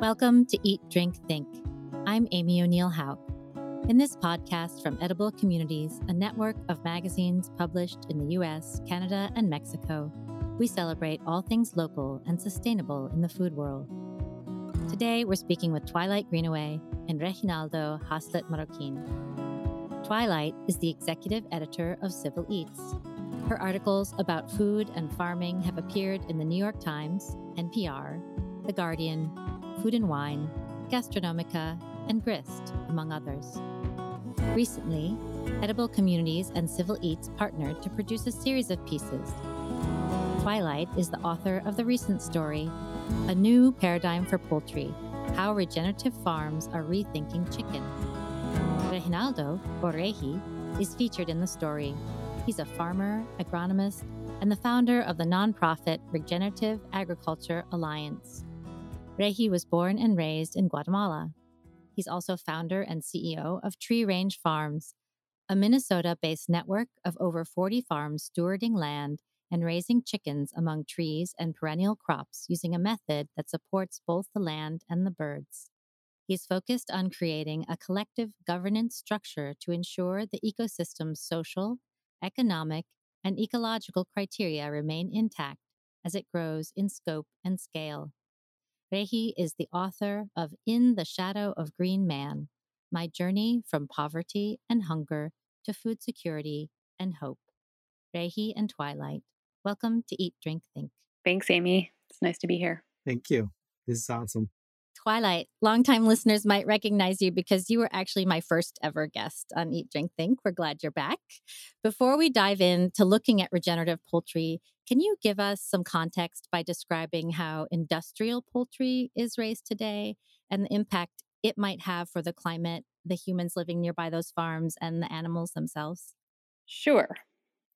Welcome to Eat, Drink, Think. I'm Amy O'Neill Houck. In this podcast from Edible Communities, a network of magazines published in the US, Canada, and Mexico, we celebrate all things local and sustainable in the food world. Today, we're speaking with Twilight Greenaway and Reginaldo Haslett Marroquin. Twilight is the executive editor of Civil Eats. Her articles about food and farming have appeared in the New York Times, NPR, The Guardian, Food and Wine, Gastronomica, and Grist, among others. Recently, Edible Communities and Civil Eats partnered to produce a series of pieces. Twilight is the author of the recent story, A New Paradigm for Poultry How Regenerative Farms Are Rethinking Chicken. Reginaldo, or is featured in the story. He's a farmer, agronomist, and the founder of the nonprofit Regenerative Agriculture Alliance. Regi was born and raised in Guatemala. He's also founder and CEO of Tree Range Farms, a Minnesota based network of over 40 farms stewarding land and raising chickens among trees and perennial crops using a method that supports both the land and the birds. He's focused on creating a collective governance structure to ensure the ecosystem's social, economic, and ecological criteria remain intact as it grows in scope and scale. Regi is the author of In the Shadow of Green Man My Journey from Poverty and Hunger to Food Security and Hope. Regi and Twilight, welcome to Eat, Drink, Think. Thanks, Amy. It's nice to be here. Thank you. This is awesome. Twilight, longtime listeners might recognize you because you were actually my first ever guest on Eat, Drink, Think. We're glad you're back. Before we dive into looking at regenerative poultry, can you give us some context by describing how industrial poultry is raised today and the impact it might have for the climate, the humans living nearby those farms, and the animals themselves? Sure.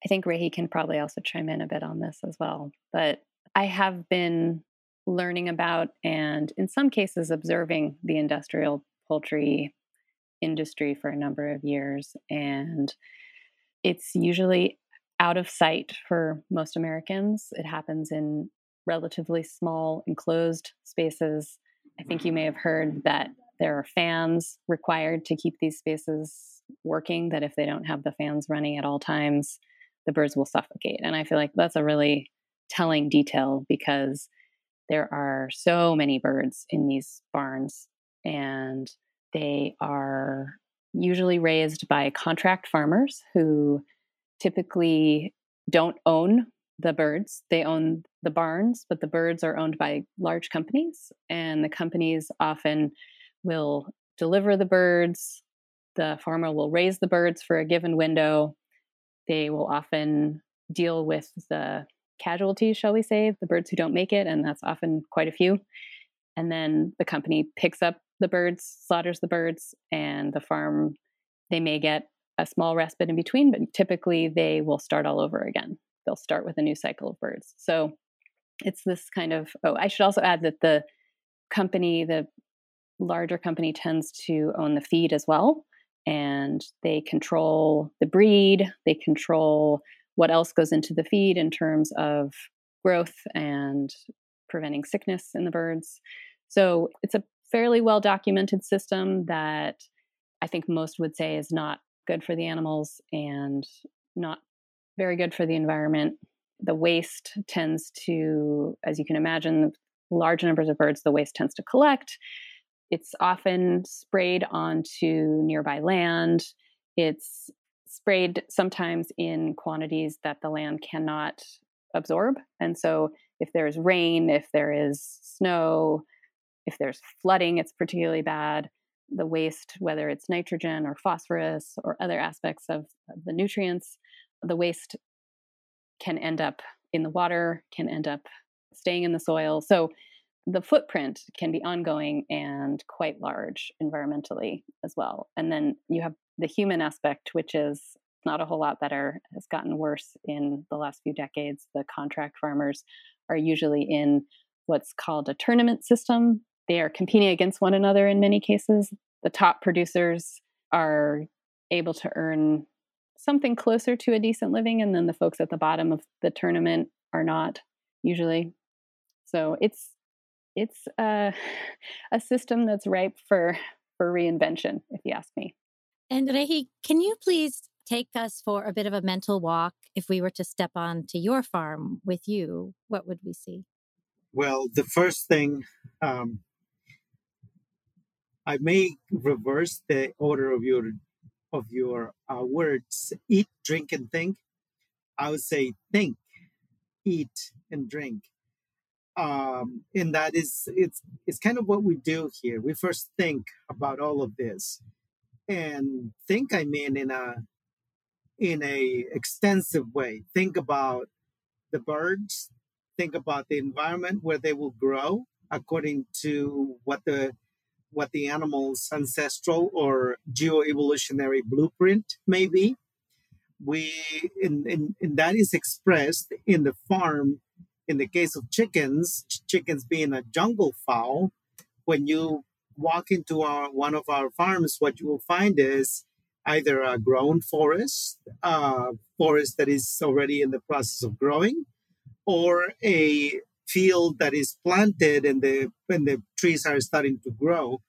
I think Regi can probably also chime in a bit on this as well. But I have been learning about and, in some cases, observing the industrial poultry industry for a number of years. And it's usually out of sight for most Americans. It happens in relatively small, enclosed spaces. I think you may have heard that there are fans required to keep these spaces working, that if they don't have the fans running at all times, the birds will suffocate. And I feel like that's a really telling detail because there are so many birds in these barns and they are usually raised by contract farmers who typically don't own the birds. They own the barns, but the birds are owned by large companies, and the companies often will deliver the birds. The farmer will raise the birds for a given window. They will often deal with the casualties, shall we say, the birds who don't make it, and that's often quite a few. And then the company picks up the birds, slaughters the birds, and the farm, they may get a small respite in between, but typically they will start all over again. They'll start with a new cycle of birds. So it's this kind of, oh, I should also add that the company, the larger company tends to own the feed as well. And they control the breed, they control what else goes into the feed in terms of growth and preventing sickness in the birds. So it's a fairly well documented system that I think most would say is not good for the animals and not very good for the environment. The waste tends to, as you can imagine, large numbers of birds, the waste tends to collect. It's often sprayed onto nearby land. It's sprayed sometimes in quantities that the land cannot absorb. And so, if there's rain, if there is snow, if there's flooding, it's particularly bad the waste, whether it's nitrogen or phosphorus or other aspects of, the nutrients, the waste can end up in the water, can end up staying in the soil. So the footprint can be ongoing and quite large environmentally as well. And then you have the human aspect, which is not a whole lot better, has gotten worse in the last few decades. The contract farmers are usually in what's called a tournament system, they are competing against one another in many cases. The top producers are able to earn something closer to a decent living, and then the folks at the bottom of the tournament are not usually. So it's it's a, a system that's ripe for for reinvention, if you ask me. And Regi, can you please take us for a bit of a mental walk? If we were to step on to your farm with you, what would we see? Well, the first thing, um, I may reverse the order of your of your uh, words. Eat, drink, and think. I would say think, eat, and drink. Um, and that is it's it's kind of what we do here. We first think about all of this, and think. I mean, in a in a extensive way. Think about the birds. Think about the environment where they will grow according to what the what the animal's ancestral or geoevolutionary blueprint may be. We and, and, and that is expressed in the farm in the case of chickens, chickens being a jungle fowl, when you walk into our one of our farms, what you will find is either a grown forest, a forest that is already in the process of growing, or a field that is planted and the and the trees are starting to grow.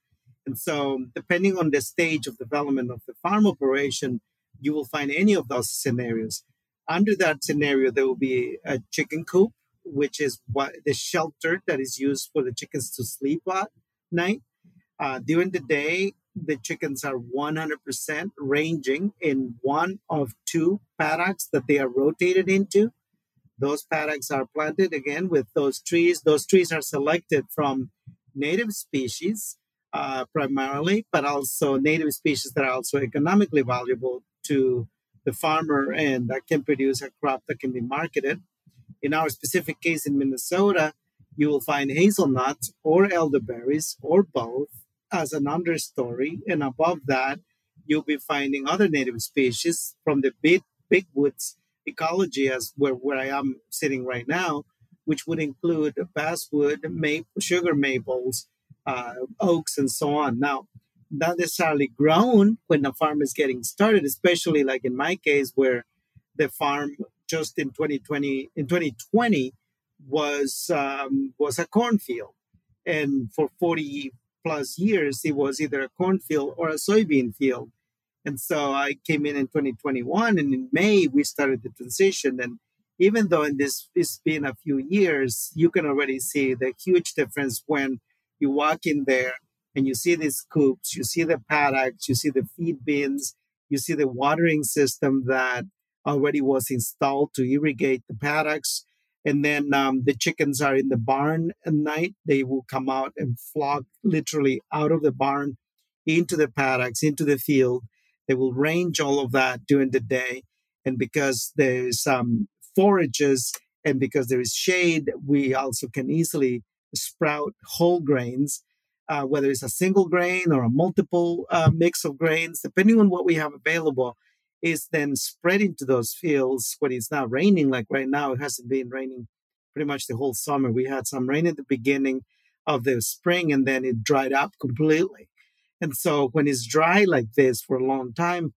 And so, depending on the stage of development of the farm operation, you will find any of those scenarios. Under that scenario, there will be a chicken coop, which is what the shelter that is used for the chickens to sleep at night. Uh, during the day, the chickens are 100% ranging in one of two paddocks that they are rotated into. Those paddocks are planted again with those trees. Those trees are selected from native species uh, primarily, but also native species that are also economically valuable to the farmer and that can produce a crop that can be marketed. In our specific case in Minnesota, you will find hazelnuts or elderberries or both as an understory. And above that, you'll be finding other native species from the big, big woods ecology as where, where I am sitting right now, which would include basswood, maple, sugar maples, uh, oaks, and so on. Now, not necessarily grown when the farm is getting started, especially like in my case, where the farm just in 2020 in 2020 was um, was a cornfield, and for 40 plus years it was either a cornfield or a soybean field. And so I came in in 2021, and in May we started the transition. And even though in this it's been a few years, you can already see the huge difference when you walk in there and you see these coops, you see the paddocks, you see the feed bins, you see the watering system that already was installed to irrigate the paddocks. And then um, the chickens are in the barn at night. They will come out and flock literally out of the barn into the paddocks, into the field. They will range all of that during the day. And because there's um, forages and because there is shade, we also can easily sprout whole grains, uh, whether it's a single grain or a multiple uh, mix of grains, depending on what we have available, is then spread into those fields when it's not raining. Like right now, it hasn't been raining pretty much the whole summer. We had some rain at the beginning of the spring and then it dried up completely. And so when it's dry like this for a long time,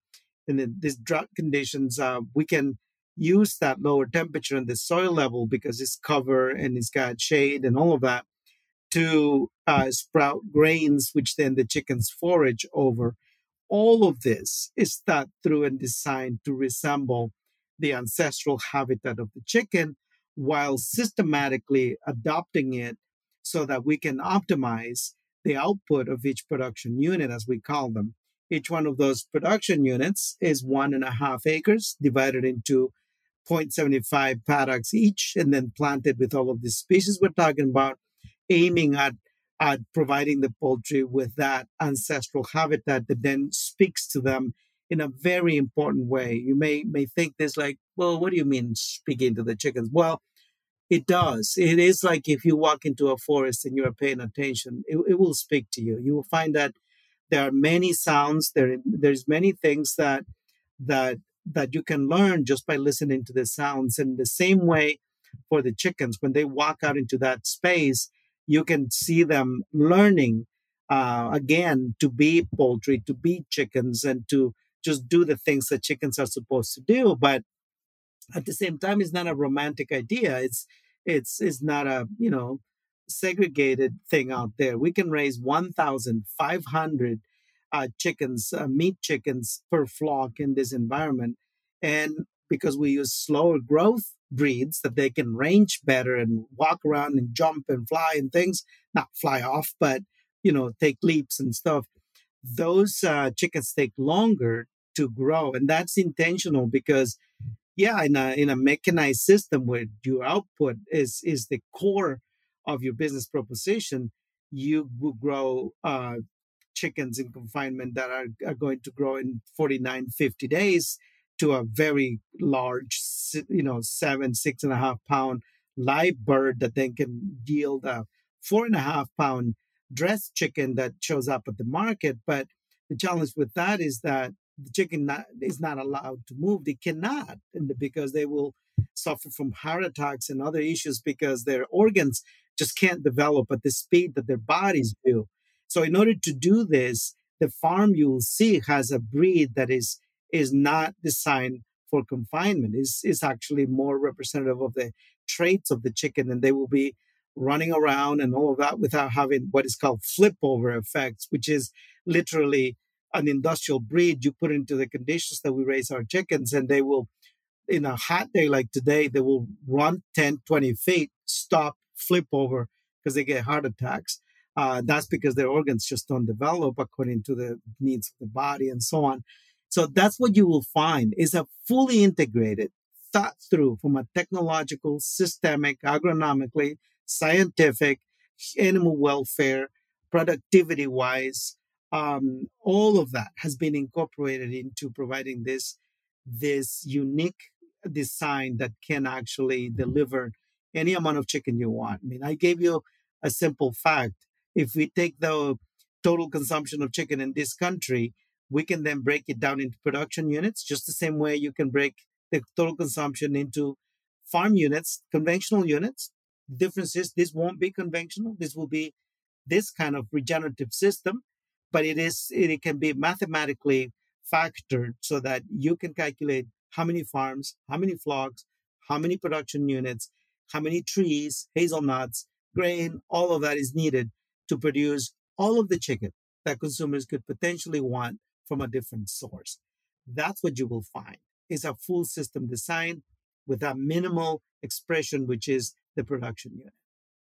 in these drought conditions, uh, we can use that lower temperature and the soil level because it's cover and it's got shade and all of that to uh, sprout grains, which then the chickens forage over. All of this is thought through and designed to resemble the ancestral habitat of the chicken while systematically adopting it so that we can optimize the output of each production unit, as we call them. Each one of those production units is one and a half acres divided into 0.75 paddocks each and then planted with all of the species we're talking about, aiming at, at providing the poultry with that ancestral habitat that then speaks to them in a very important way. You may may think this like, well, what do you mean speaking to the chickens? Well, it does. It is like if you walk into a forest and you are paying attention, it, it will speak to you. You will find that there are many sounds. There there's many things that that that you can learn just by listening to the sounds. And the same way for the chickens, when they walk out into that space, you can see them learning uh, again to be poultry, to be chickens, and to just do the things that chickens are supposed to do. But at the same time, it's not a romantic idea. It's it's it's not a you know segregated thing out there. We can raise 1,500 uh, chickens, uh, meat chickens per flock in this environment. And because we use slower growth breeds that they can range better and walk around and jump and fly and things, not fly off, but, you know, take leaps and stuff. Those uh, chickens take longer to grow. And that's intentional because yeah, in a in a mechanized system where your output is is the core of your business proposition, you will grow uh, chickens in confinement that are, are going to grow in 49, 50 days to a very large, you know, seven, six and a half pound live bird that then can yield a four and a half pound dressed chicken that shows up at the market. But the challenge with that is that the chicken not, is not allowed to move. They cannot, because they will suffer from heart attacks and other issues because their organs just can't develop at the speed that their bodies do. So, in order to do this, the farm you will see has a breed that is is not designed for confinement. is is actually more representative of the traits of the chicken, and they will be running around and all of that without having what is called flip over effects, which is literally an industrial breed. You put into the conditions that we raise our chickens and they will in a hot day like today they will run 10 20 feet stop flip over because they get heart attacks. Uh, that's because their organs just don't develop according to the needs of the body and so on so that's what you will find is a fully integrated thought through from a technological systemic agronomically scientific animal welfare productivity wise um, all of that has been incorporated into providing this this unique design that can actually deliver any amount of chicken you want. I mean, I gave you a simple fact. If we take the total consumption of chicken in this country, we can then break it down into production units, just the same way you can break the total consumption into farm units, conventional units. The difference is this won't be conventional. This will be this kind of regenerative system but it is it can be mathematically factored so that you can calculate how many farms, how many flocks, how many production units, how many trees, hazelnuts, grain, all of that is needed to produce all of the chicken that consumers could potentially want from a different source. That's what you will find is a full system design with a minimal expression, which is the production unit.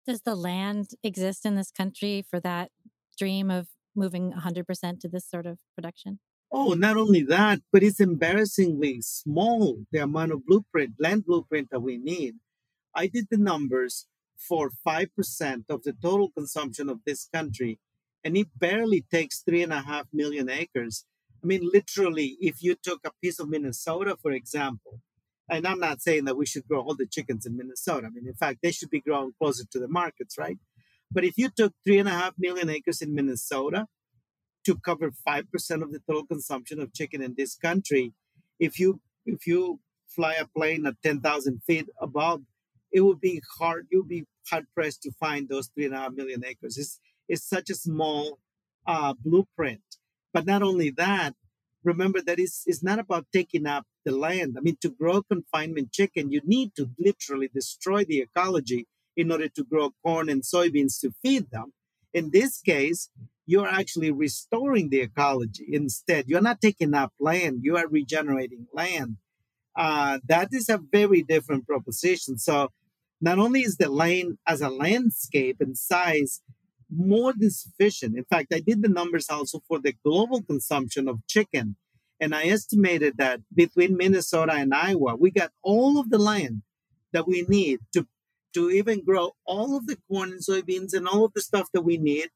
Does the land exist in this country for that dream of moving 100% to this sort of production? Oh, not only that, but it's embarrassingly small, the amount of blueprint, land blueprint that we need. I did the numbers for 5% of the total consumption of this country, and it barely takes three and a half million acres. I mean, literally, if you took a piece of Minnesota, for example, and I'm not saying that we should grow all the chickens in Minnesota. I mean, in fact, they should be grown closer to the markets, right? But if you took three and a half million acres in Minnesota to cover five percent of the total consumption of chicken in this country, if you if you fly a plane at ten thousand feet above, it would be hard. You'd be hard pressed to find those three and a half million acres. It's it's such a small uh, blueprint. But not only that, remember that it's, it's not about taking up the land. I mean, to grow confinement chicken, you need to literally destroy the ecology in order to grow corn and soybeans to feed them. In this case, you're actually restoring the ecology instead. You're not taking up land, you are regenerating land. Uh, that is a very different proposition. So, not only is the land as a landscape and size more than sufficient, in fact, I did the numbers also for the global consumption of chicken. And I estimated that between Minnesota and Iowa, we got all of the land that we need to to even grow all of the corn and soybeans and all of the stuff that we need,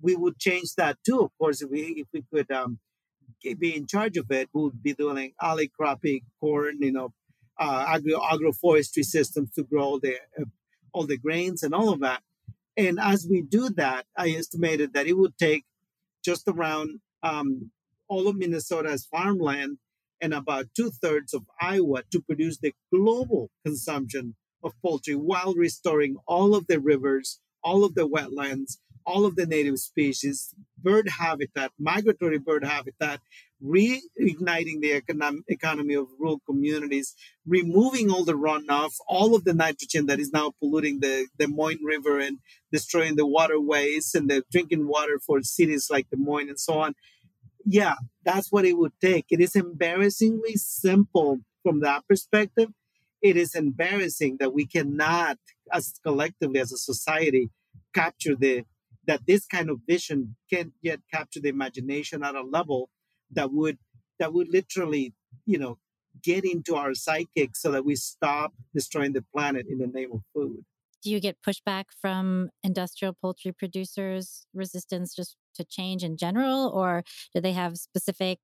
we would change that too. Of course, if we if we could um, be in charge of it, we would be doing alley cropping, corn, you know, uh, agro agroforestry systems to grow the uh, all the grains and all of that. And as we do that, I estimated that it would take just around um, all of Minnesota's farmland and about two thirds of Iowa to produce the global consumption of poultry while restoring all of the rivers, all of the wetlands, all of the native species, bird habitat, migratory bird habitat, reigniting the economic economy of rural communities, removing all the runoff, all of the nitrogen that is now polluting the Des Moines River and destroying the waterways and the drinking water for cities like Des Moines and so on. Yeah, that's what it would take. It is embarrassingly simple from that perspective. It is embarrassing that we cannot, as collectively as a society, capture the that this kind of vision can't yet capture the imagination at a level that would that would literally you know get into our psychic so that we stop destroying the planet in the name of food. Do you get pushback from industrial poultry producers resistance just to change in general or do they have specific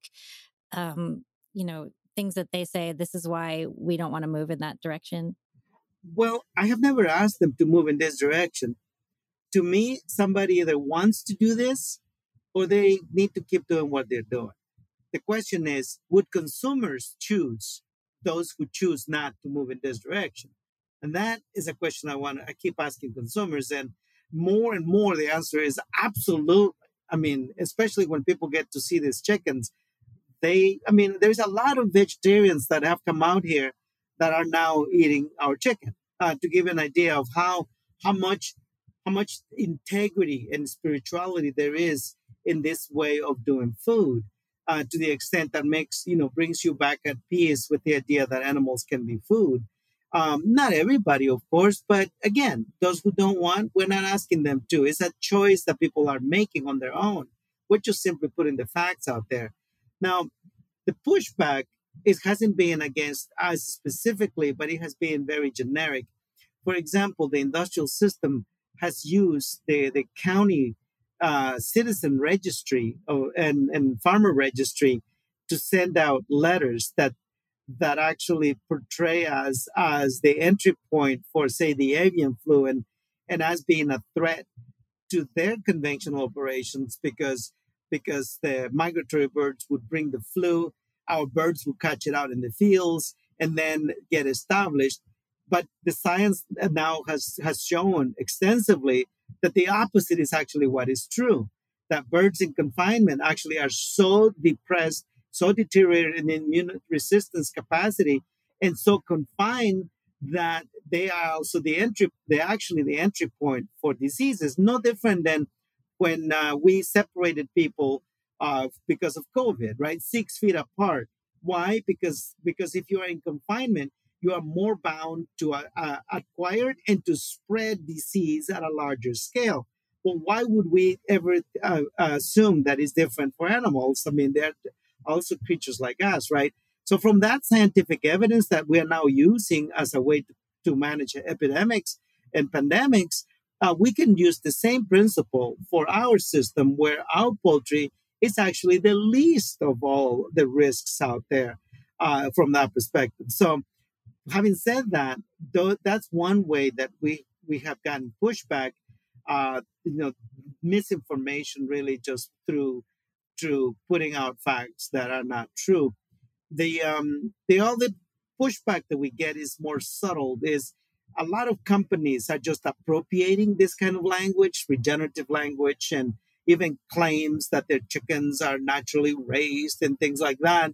um, you know things that they say this is why we don't want to move in that direction well i have never asked them to move in this direction. To me somebody either wants to do this or they need to keep doing what they're doing the question is, would consumers choose those who choose not to move in this direction? And that is a question I want I keep asking consumers. And more and more the answer is absolutely. I mean, especially when people get to see these chickens, they I mean, there's a lot of vegetarians that have come out here that are now eating our chicken. Uh, to give an idea of how how much how much integrity and spirituality there is in this way of doing food uh, to the extent that makes you know brings you back at peace with the idea that animals can be food. Um, not everybody, of course, but again, those who don't want, we're not asking them to. It's a choice that people are making on their own. We're just simply putting the facts out there. Now, the pushback it hasn't been against us specifically, but it has been very generic. For example, the industrial system has used the, the county uh, citizen registry or, and, and farmer registry to send out letters that that actually portray us as the entry point for, say, the avian flu and, and as being a threat to their conventional operations because because the migratory birds would bring the flu, our birds would catch it out in the fields and then get established. But the science now has has shown extensively that the opposite is actually what is true. That birds in confinement actually are so depressed, so deteriorated in immune resistance capacity, and so confined that they are also the entry, they're actually the entry point for diseases, no different than when uh, we separated people uh, because of COVID, right? Six feet apart. Why? Because because if you are in confinement, you are more bound to uh, uh, acquire and to spread disease at a larger scale. Well, why would we ever uh, assume that is different for animals? I mean, they're also creatures like us, right? So, from that scientific evidence that we are now using as a way to, to manage epidemics and pandemics, uh, we can use the same principle for our system where our poultry is actually the least of all the risks out there uh, from that perspective. So, having said that, though, that's one way that we we have gotten pushback. Uh, you know, misinformation really just through through putting out facts that are not true. The um the other pushback that we get is more subtle. Is a lot of companies are just appropriating this kind of language, regenerative language, and even claims that their chickens are naturally raised and things like that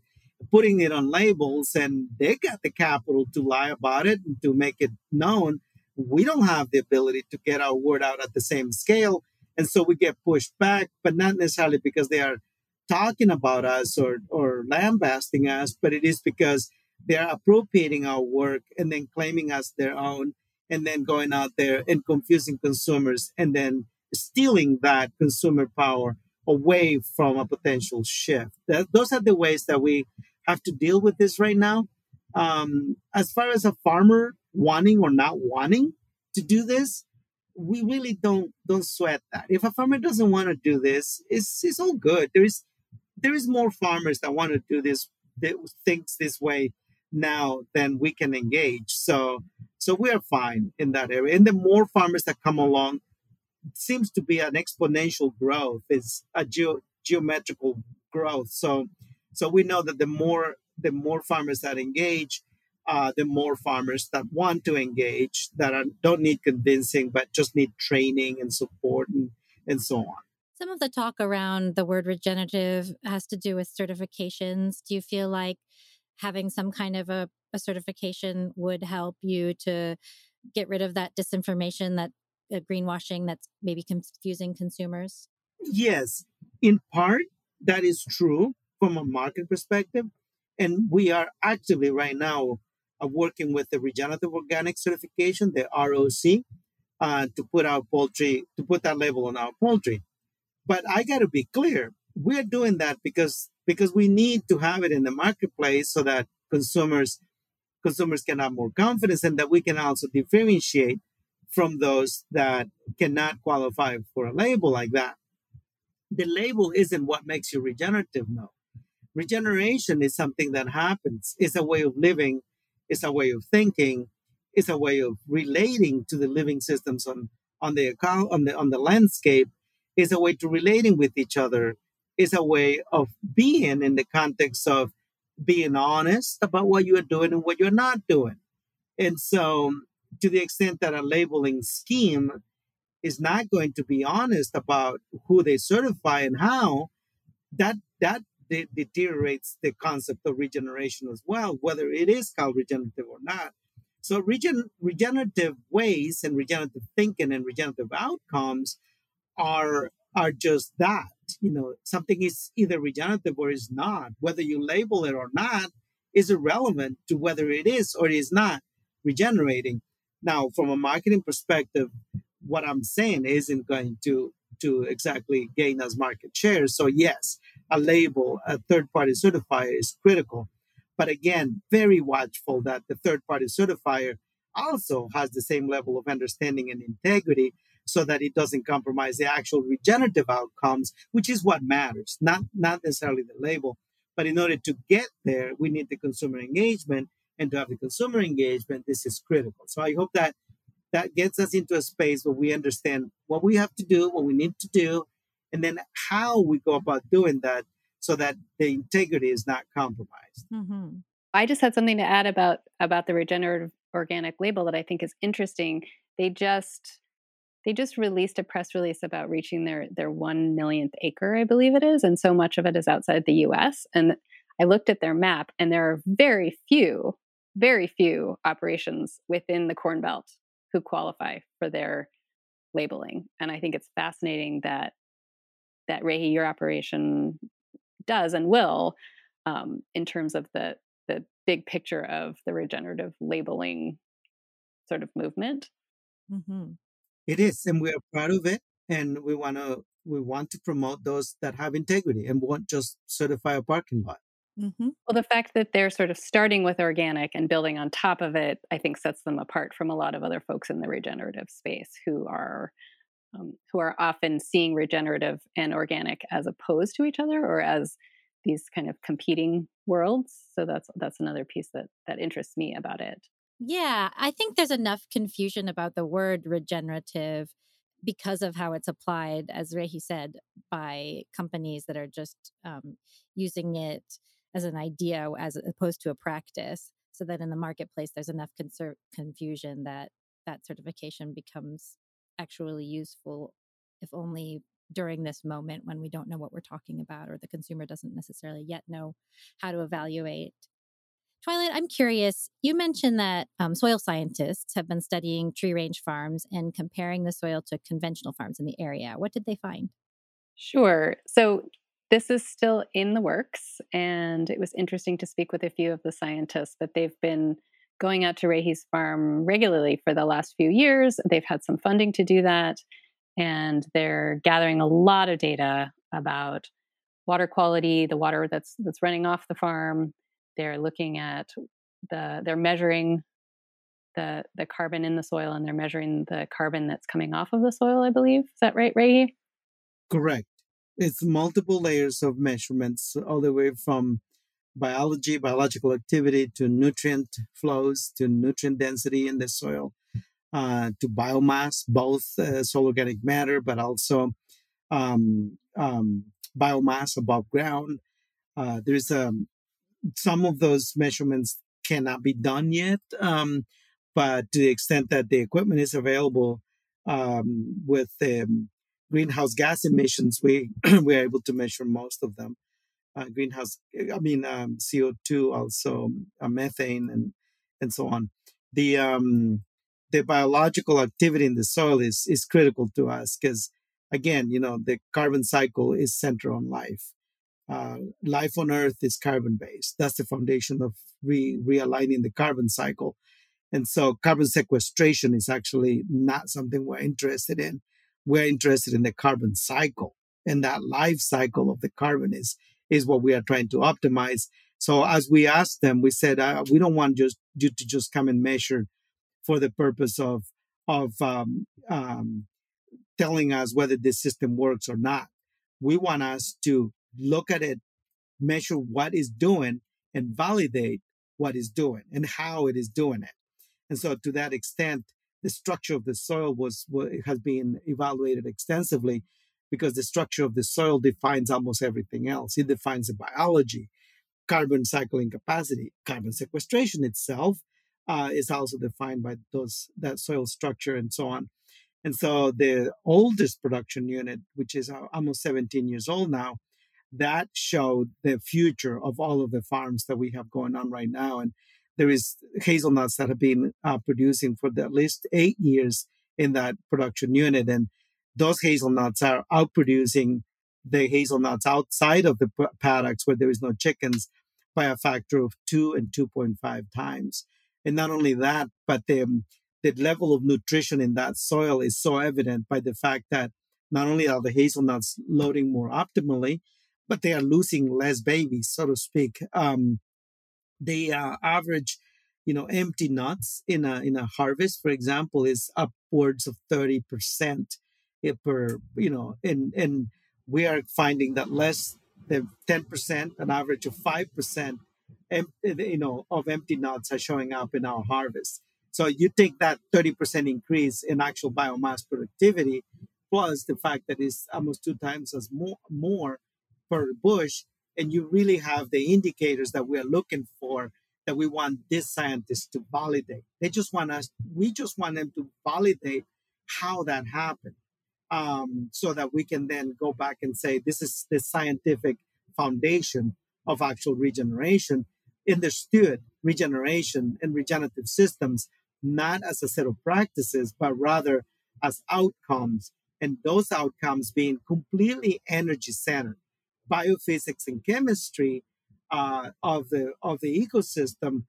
putting it on labels and they got the capital to lie about it and to make it known. We don't have the ability to get our word out at the same scale. And so we get pushed back, but not necessarily because they are talking about us or, or lambasting us, but it is because they're appropriating our work and then claiming us their own and then going out there and confusing consumers and then stealing that consumer power away from a potential shift. That, those are the ways that we have to deal with this right now. Um, as far as a farmer wanting or not wanting to do this, we really don't don't sweat that. If a farmer doesn't want to do this, it's it's all good. There is there is more farmers that want to do this that thinks this way now than we can engage. So so we are fine in that area. And the more farmers that come along, seems to be an exponential growth. It's a geo- geometrical growth. So so we know that the more the more farmers that engage, uh, the more farmers that want to engage that are, don't need convincing but just need training and support and, and so on. Some of the talk around the word regenerative has to do with certifications. Do you feel like having some kind of a, a certification would help you to get rid of that disinformation, that greenwashing that's maybe confusing consumers? Yes, in part, that is true from a market perspective. And we are actively right now uh, working with the regenerative organic certification, the ROC, uh, to put our poultry, to put that label on our poultry. But I got to be clear, we're doing that because because we need to have it in the marketplace so that consumers consumers can have more confidence and that we can also differentiate from those that cannot qualify for a label like that. The label isn't what makes you regenerative, no. Regeneration is something that happens. It's a way of living, it's a way of thinking, it's a way of relating to the living systems on, on the on the on the landscape, is a way to relating with each other, is a way of being in the context of being honest about what you are doing and what you're not doing. And so, to the extent that a labeling scheme is not going to be honest about who they certify and how, that that de- deteriorates the concept of regeneration as well, whether it is called regenerative or not. So, regen- regenerative ways and regenerative thinking and regenerative outcomes are are just that you know something is either regenerative or is not whether you label it or not is irrelevant to whether it is or is not regenerating now from a marketing perspective what i'm saying isn't going to to exactly gain us market share so yes a label a third party certifier is critical but again very watchful that the third party certifier also has the same level of understanding and integrity so that it doesn't compromise the actual regenerative outcomes, which is what matters, not, not necessarily the label. But in order to get there, we need the consumer engagement. And to have the consumer engagement, this is critical. So I hope that that gets us into a space where we understand what we have to do, what we need to do, and then how we go about doing that so that the integrity is not compromised. Mm-hmm. I just had something to add about about the regenerative organic label that I think is interesting. They just they just released a press release about reaching their their 1 millionth acre i believe it is and so much of it is outside the us and i looked at their map and there are very few very few operations within the corn belt who qualify for their labeling and i think it's fascinating that that Regi your operation does and will um, in terms of the the big picture of the regenerative labeling sort of movement mm-hmm. It is, and we are proud of it, and we want to we want to promote those that have integrity and won't just certify a parking lot. Mm-hmm. Well, the fact that they're sort of starting with organic and building on top of it, I think, sets them apart from a lot of other folks in the regenerative space who are um, who are often seeing regenerative and organic as opposed to each other or as these kind of competing worlds. So that's that's another piece that that interests me about it. Yeah, I think there's enough confusion about the word regenerative because of how it's applied, as Regi said, by companies that are just um, using it as an idea as opposed to a practice. So that in the marketplace, there's enough conser- confusion that that certification becomes actually useful, if only during this moment when we don't know what we're talking about or the consumer doesn't necessarily yet know how to evaluate Twilight, I'm curious. You mentioned that um, soil scientists have been studying tree range farms and comparing the soil to conventional farms in the area. What did they find? Sure. So, this is still in the works, and it was interesting to speak with a few of the scientists, but they've been going out to Regi's farm regularly for the last few years. They've had some funding to do that, and they're gathering a lot of data about water quality, the water that's that's running off the farm, they're looking at the they're measuring the the carbon in the soil and they're measuring the carbon that's coming off of the soil i believe. Is that right ray correct it's multiple layers of measurements all the way from biology biological activity to nutrient flows to nutrient density in the soil uh, to biomass both uh, soil organic matter but also um, um, biomass above ground uh, there's um, some of those measurements cannot be done yet. Um, but to the extent that the equipment is available um, with um, greenhouse gas emissions, we we're able to measure most of them. Uh, greenhouse, I mean um, CO2, also uh, methane, and and so on. The um, the biological activity in the soil is is critical to us because again, you know, the carbon cycle is centered on life. Uh, life on Earth is carbon based. That's the foundation of re- realigning the carbon cycle. And so carbon sequestration is actually not something we're interested in. We're interested in the carbon cycle. And that life cycle of the carbon is, is what we are trying to optimize. So as we asked them, we said, uh, we don't want just you to just come and measure for the purpose of, of um, um, telling us whether this system works or not. We want us to look at it, measure what is doing, and validate what is doing and how it is doing it. And so, to that extent, the structure of the soil was has been evaluated extensively because the structure of the soil defines almost everything else. It defines the biology, carbon cycling capacity, carbon sequestration itself uh, is also defined by those that soil structure and so on. And so the oldest production unit, which is uh, almost 17 years old now, that showed the future of all of the farms that we have going on right now. And there is hazelnuts that have been uh, producing for at least eight years in that production unit. And those hazelnuts are outproducing the hazelnuts outside of the paddocks where there is no chickens by a factor of two and 2.5 times. And not only that, but the the level of nutrition in that soil is so evident by the fact that not only are the hazelnuts loading more optimally, but they are losing less babies, so to speak. Um, the uh, average, you know, empty nuts in a in a harvest, for example, is upwards of thirty percent per, you know, and and we are finding that less than ten percent, an average of five percent, you know, of empty nuts are showing up in our harvest. So you take that 30% increase in actual biomass productivity, plus the fact that it's almost two times as more, more per bush, and you really have the indicators that we're looking for that we want these scientists to validate. They just want us, we just want them to validate how that happened. Um, so that we can then go back and say this is the scientific foundation of actual regeneration understood regeneration and regenerative systems not as a set of practices, but rather as outcomes. And those outcomes being completely energy centered. Biophysics and chemistry uh, of, the, of the ecosystem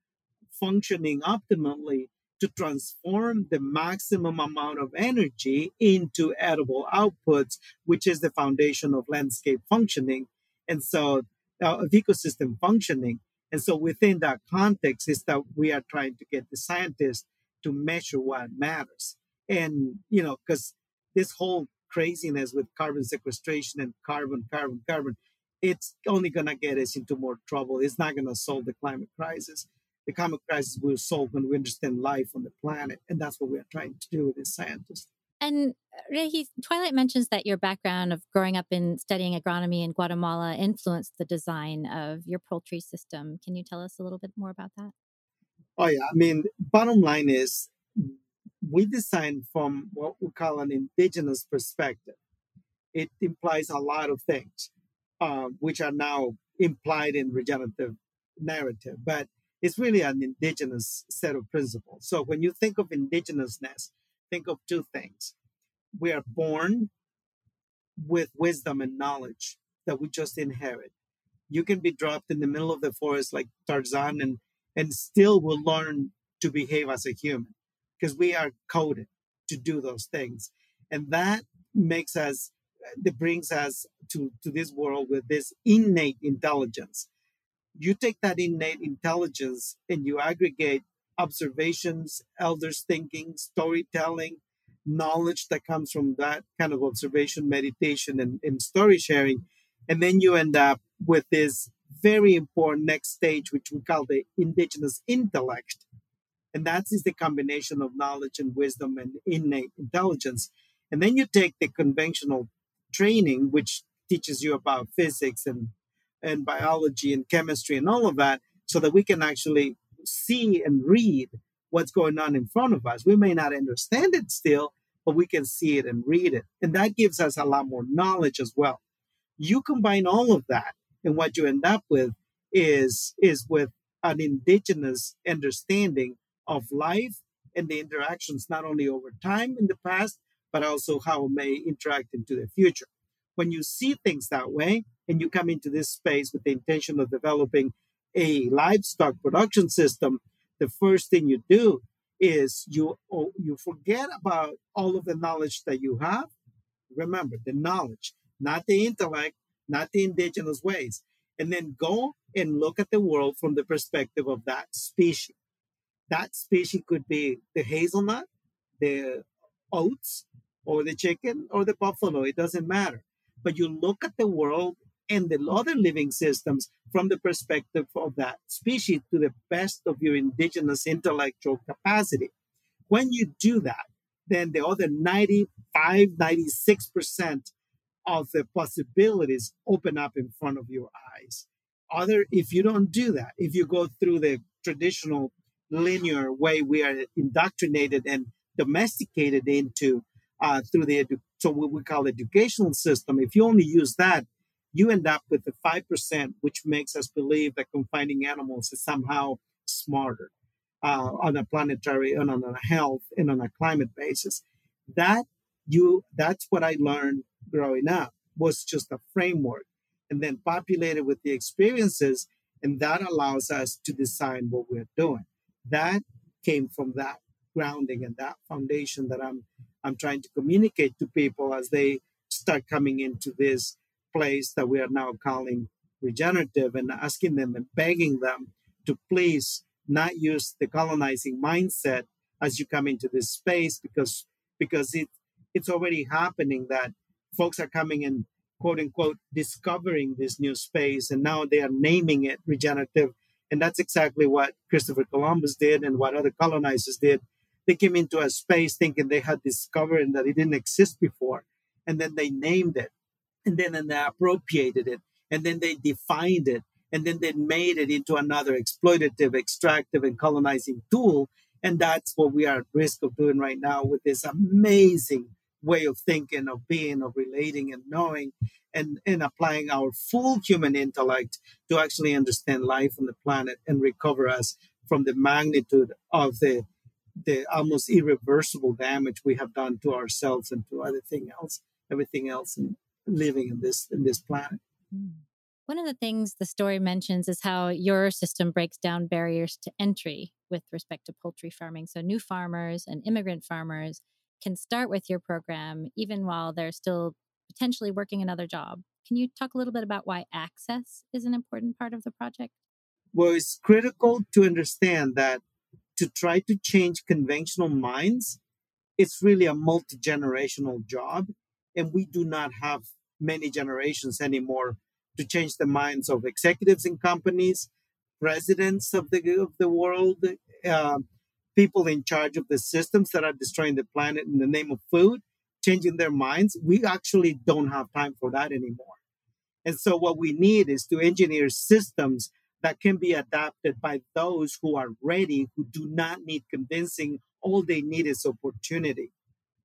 functioning optimally to transform the maximum amount of energy into edible outputs, which is the foundation of landscape functioning. And so, uh, of ecosystem functioning. And so, within that context, is that we are trying to get the scientists to measure what matters. And, you know, because this whole craziness with carbon sequestration and carbon, carbon, carbon, it's only going to get us into more trouble. It's not going to solve the climate crisis. The climate crisis will solve when we understand life on the planet. And that's what we're trying to do with this scientists. And uh, Regi, Twilight mentions that your background of growing up in studying agronomy in Guatemala influenced the design of your poultry system. Can you tell us a little bit more about that? Oh yeah, I mean, bottom line is we design from what we call an indigenous perspective. It implies a lot of things, uh, which are now implied in regenerative narrative, but it's really an indigenous set of principles. So when you think of indigenousness, think of two things. We are born with wisdom and knowledge that we just inherit. You can be dropped in the middle of the forest like Tarzan and and still will learn to behave as a human because we are coded to do those things. And that makes us, that brings us to, to this world with this innate intelligence. You take that innate intelligence and you aggregate observations, elders' thinking, storytelling, knowledge that comes from that kind of observation, meditation, and, and story sharing. And then you end up with this very important next stage, which we call the indigenous intellect. And that is the combination of knowledge and wisdom and innate intelligence. And then you take the conventional training, which teaches you about physics and, and biology and chemistry and all of that, so that we can actually see and read what's going on in front of us. We may not understand it still, but we can see it and read it. And that gives us a lot more knowledge as well. You combine all of that, and what you end up with is, is with an indigenous understanding of life and the interactions not only over time in the past, but also how it may interact into the future. When you see things that way and you come into this space with the intention of developing a livestock production system, the first thing you do is you oh, you forget about all of the knowledge that you have. Remember the knowledge, not the intellect, not the indigenous ways, and then go and look at the world from the perspective of that species. That species could be the hazelnut, the oats, or the chicken, or the buffalo. It doesn't matter. But you look at the world and the other living systems from the perspective of that species to the best of your indigenous intellectual capacity. When you do that, then the other 95, 96% of the possibilities open up in front of your eyes. Other, if you don't do that, if you go through the traditional linear way we are indoctrinated and domesticated into uh, through the edu- so what we call educational system, if you only use that, you end up with the 5%, which makes us believe that confining animals is somehow smarter uh, on a planetary and on a health and on a climate basis. That you, that's what I learned growing up was just a framework and then populated with the experiences. And that allows us to design what we're doing. That came from that grounding and that foundation that I'm I'm trying to communicate to people as they start coming into this place that we are now calling regenerative and asking them and begging them to please not use the colonizing mindset as you come into this space because because it it's already happening that folks are coming and quote unquote discovering this new space and now they are naming it regenerative. And that's exactly what christopher columbus did and what other colonizers did they came into a space thinking they had discovered that it didn't exist before and then they named it and then and they appropriated it and then they defined it and then they made it into another exploitative extractive and colonizing tool and that's what we are at risk of doing right now with this amazing way of thinking of being of relating and knowing and, and applying our full human intellect to actually understand life on the planet and recover us from the magnitude of the the almost irreversible damage we have done to ourselves and to everything else everything else in, living in this in this planet. Hmm. One of the things the story mentions is how your system breaks down barriers to entry with respect to poultry farming. So new farmers and immigrant farmers can start with your program even while they're still potentially working another job. Can you talk a little bit about why access is an important part of the project? Well, it's critical to understand that to try to change conventional minds, it's really a multi generational job. And we do not have many generations anymore to change the minds of executives in companies, presidents of the of the world, uh, people in charge of the systems that are destroying the planet in the name of food, changing their minds. We actually don't have time for that anymore. And so, what we need is to engineer systems that can be adapted by those who are ready, who do not need convincing. All they need is opportunity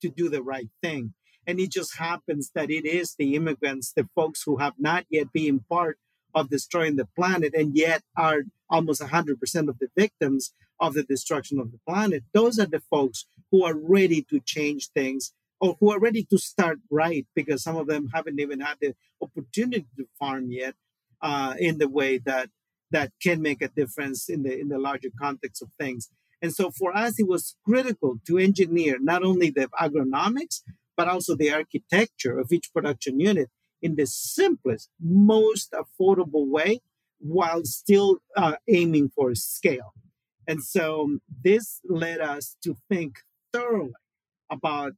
to do the right thing. And it just happens that it is the immigrants, the folks who have not yet been part of destroying the planet and yet are almost 100% of the victims of the destruction of the planet. Those are the folks who are ready to change things or who are ready to start right because some of them haven't even had the opportunity to farm yet uh, in the way that that can make a difference in the in the larger context of things. And so for us, it was critical to engineer not only the agronomics, but also the architecture of each production unit in the simplest, most affordable way while still uh, aiming for scale. And so this led us to think thoroughly about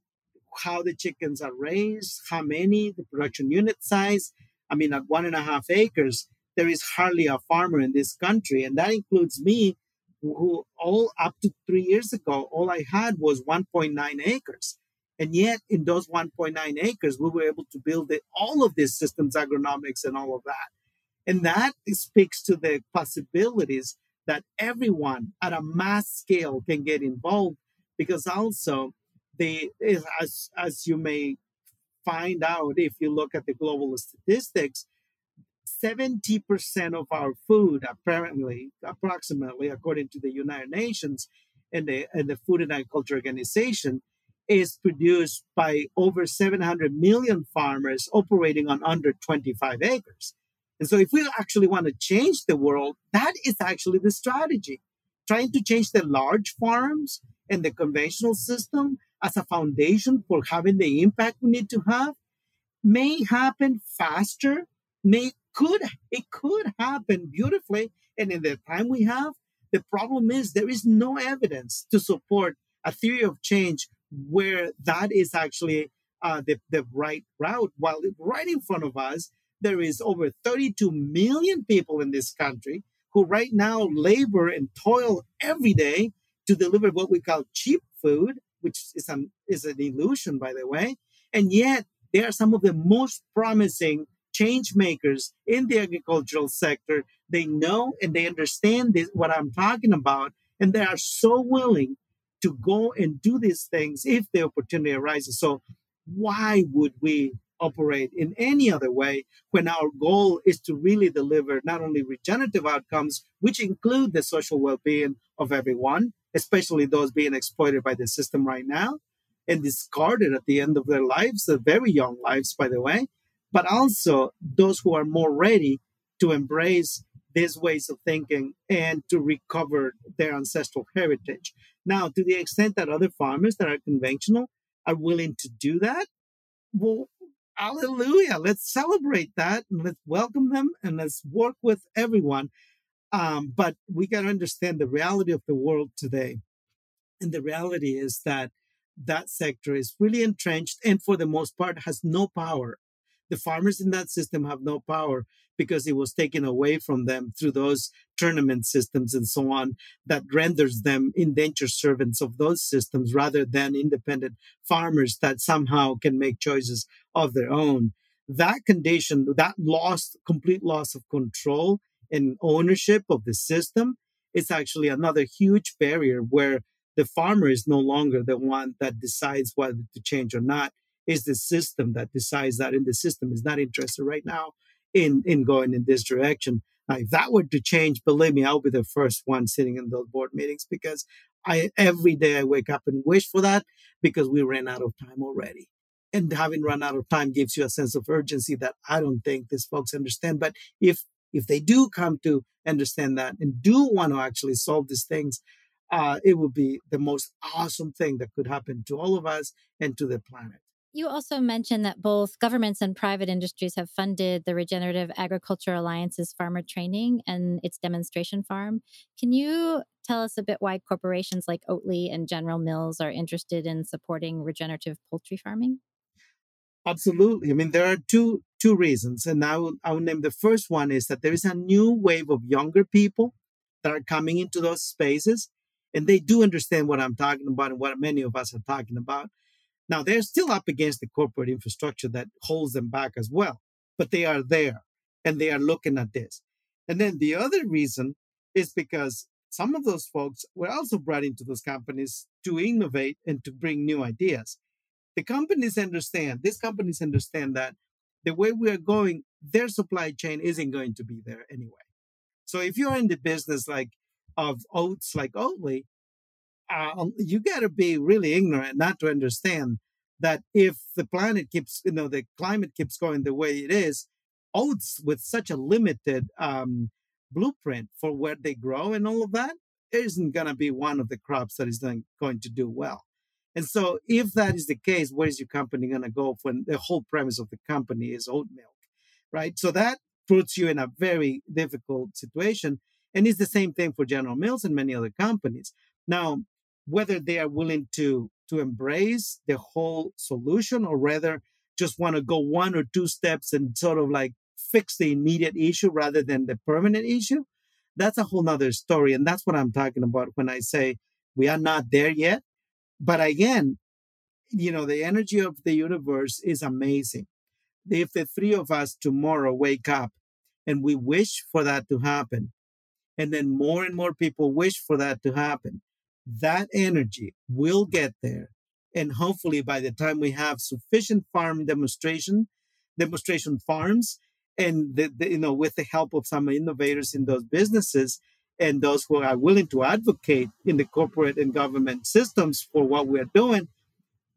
how the chickens are raised, how many, the production unit size. I mean, at one and a half acres, there is hardly a farmer in this country, and that includes me, who all up to three years ago, all I had was 1.9 acres. And yet, in those 1.9 acres, we were able to build it, all of these systems, agronomics, and all of that. And that speaks to the possibilities that everyone at a mass scale can get involved because also they as as you may find out if you look at the global statistics 70% of our food apparently approximately according to the united nations and the, and the food and agriculture organization is produced by over 700 million farmers operating on under 25 acres. And so if we actually want to change the world that is actually the strategy trying to change the large farms and the conventional system as a foundation for having the impact we need to have may happen faster may could it could happen beautifully and in the time we have the problem is there is no evidence to support a theory of change where that is actually uh, the, the right route while right in front of us there is over 32 million people in this country who right now labor and toil every day to deliver what we call cheap food which is an, is an illusion, by the way. And yet, they are some of the most promising change makers in the agricultural sector. They know and they understand this, what I'm talking about, and they are so willing to go and do these things if the opportunity arises. So, why would we operate in any other way when our goal is to really deliver not only regenerative outcomes, which include the social well being of everyone, especially those being exploited by the system right now and discarded at the end of their lives, the very young lives, by the way, but also those who are more ready to embrace these ways of thinking and to recover their ancestral heritage. Now, to the extent that other farmers that are conventional are willing to do that, well, hallelujah. Let's celebrate that and let's welcome them and let's work with everyone um, but we got to understand the reality of the world today. And the reality is that that sector is really entrenched and for the most part has no power. The farmers in that system have no power because it was taken away from them through those tournament systems and so on that renders them indentured servants of those systems rather than independent farmers that somehow can make choices of their own. That condition, that loss, complete loss of control and ownership of the system is actually another huge barrier where the farmer is no longer the one that decides whether to change or not. Is the system that decides that, and the system is not interested right now in in going in this direction. Now, if that were to change, believe me, I'll be the first one sitting in those board meetings because I every day I wake up and wish for that because we ran out of time already. And having run out of time gives you a sense of urgency that I don't think these folks understand. But if if they do come to understand that and do want to actually solve these things, uh, it would be the most awesome thing that could happen to all of us and to the planet. You also mentioned that both governments and private industries have funded the Regenerative Agriculture Alliance's farmer training and its demonstration farm. Can you tell us a bit why corporations like Oatly and General Mills are interested in supporting regenerative poultry farming? Absolutely. I mean, there are two two reasons, and I will I will name the first one is that there is a new wave of younger people that are coming into those spaces, and they do understand what I'm talking about and what many of us are talking about. Now they're still up against the corporate infrastructure that holds them back as well, but they are there and they are looking at this. And then the other reason is because some of those folks were also brought into those companies to innovate and to bring new ideas the companies understand, these companies understand that the way we are going, their supply chain isn't going to be there anyway. So if you're in the business like of oats, like Oatly, uh, you got to be really ignorant not to understand that if the planet keeps, you know, the climate keeps going the way it is, oats with such a limited um, blueprint for where they grow and all of that isn't going to be one of the crops that is going to do well. And so, if that is the case, where is your company going to go when the whole premise of the company is oat milk, right? So that puts you in a very difficult situation. And it's the same thing for General Mills and many other companies. Now, whether they are willing to to embrace the whole solution or rather just want to go one or two steps and sort of like fix the immediate issue rather than the permanent issue, that's a whole nother story. And that's what I'm talking about when I say we are not there yet. But again, you know, the energy of the universe is amazing. If the three of us tomorrow wake up and we wish for that to happen, and then more and more people wish for that to happen, that energy will get there And hopefully by the time we have sufficient farm demonstration, demonstration farms, and the, the, you know, with the help of some innovators in those businesses and those who are willing to advocate in the corporate and government systems for what we're doing,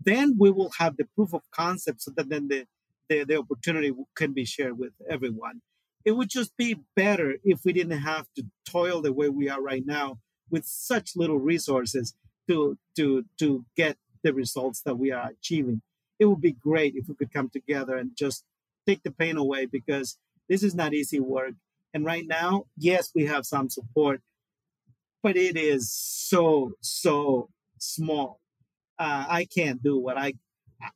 then we will have the proof of concept so that then the, the, the opportunity can be shared with everyone. It would just be better if we didn't have to toil the way we are right now with such little resources to to to get the results that we are achieving. It would be great if we could come together and just take the pain away because this is not easy work. And right now, yes, we have some support, but it is so so small. Uh, I can't do what I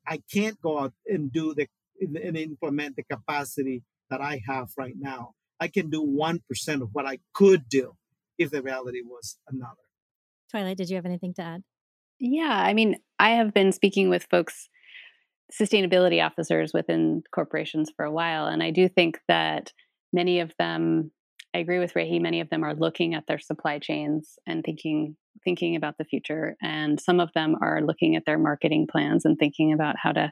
I can't go out and do the and implement the capacity that I have right now. I can do one percent of what I could do if the reality was another. Twilight, did you have anything to add? Yeah, I mean, I have been speaking with folks, sustainability officers within corporations for a while, and I do think that many of them, I agree with Regi, many of them are looking at their supply chains and thinking thinking about the future, and some of them are looking at their marketing plans and thinking about how to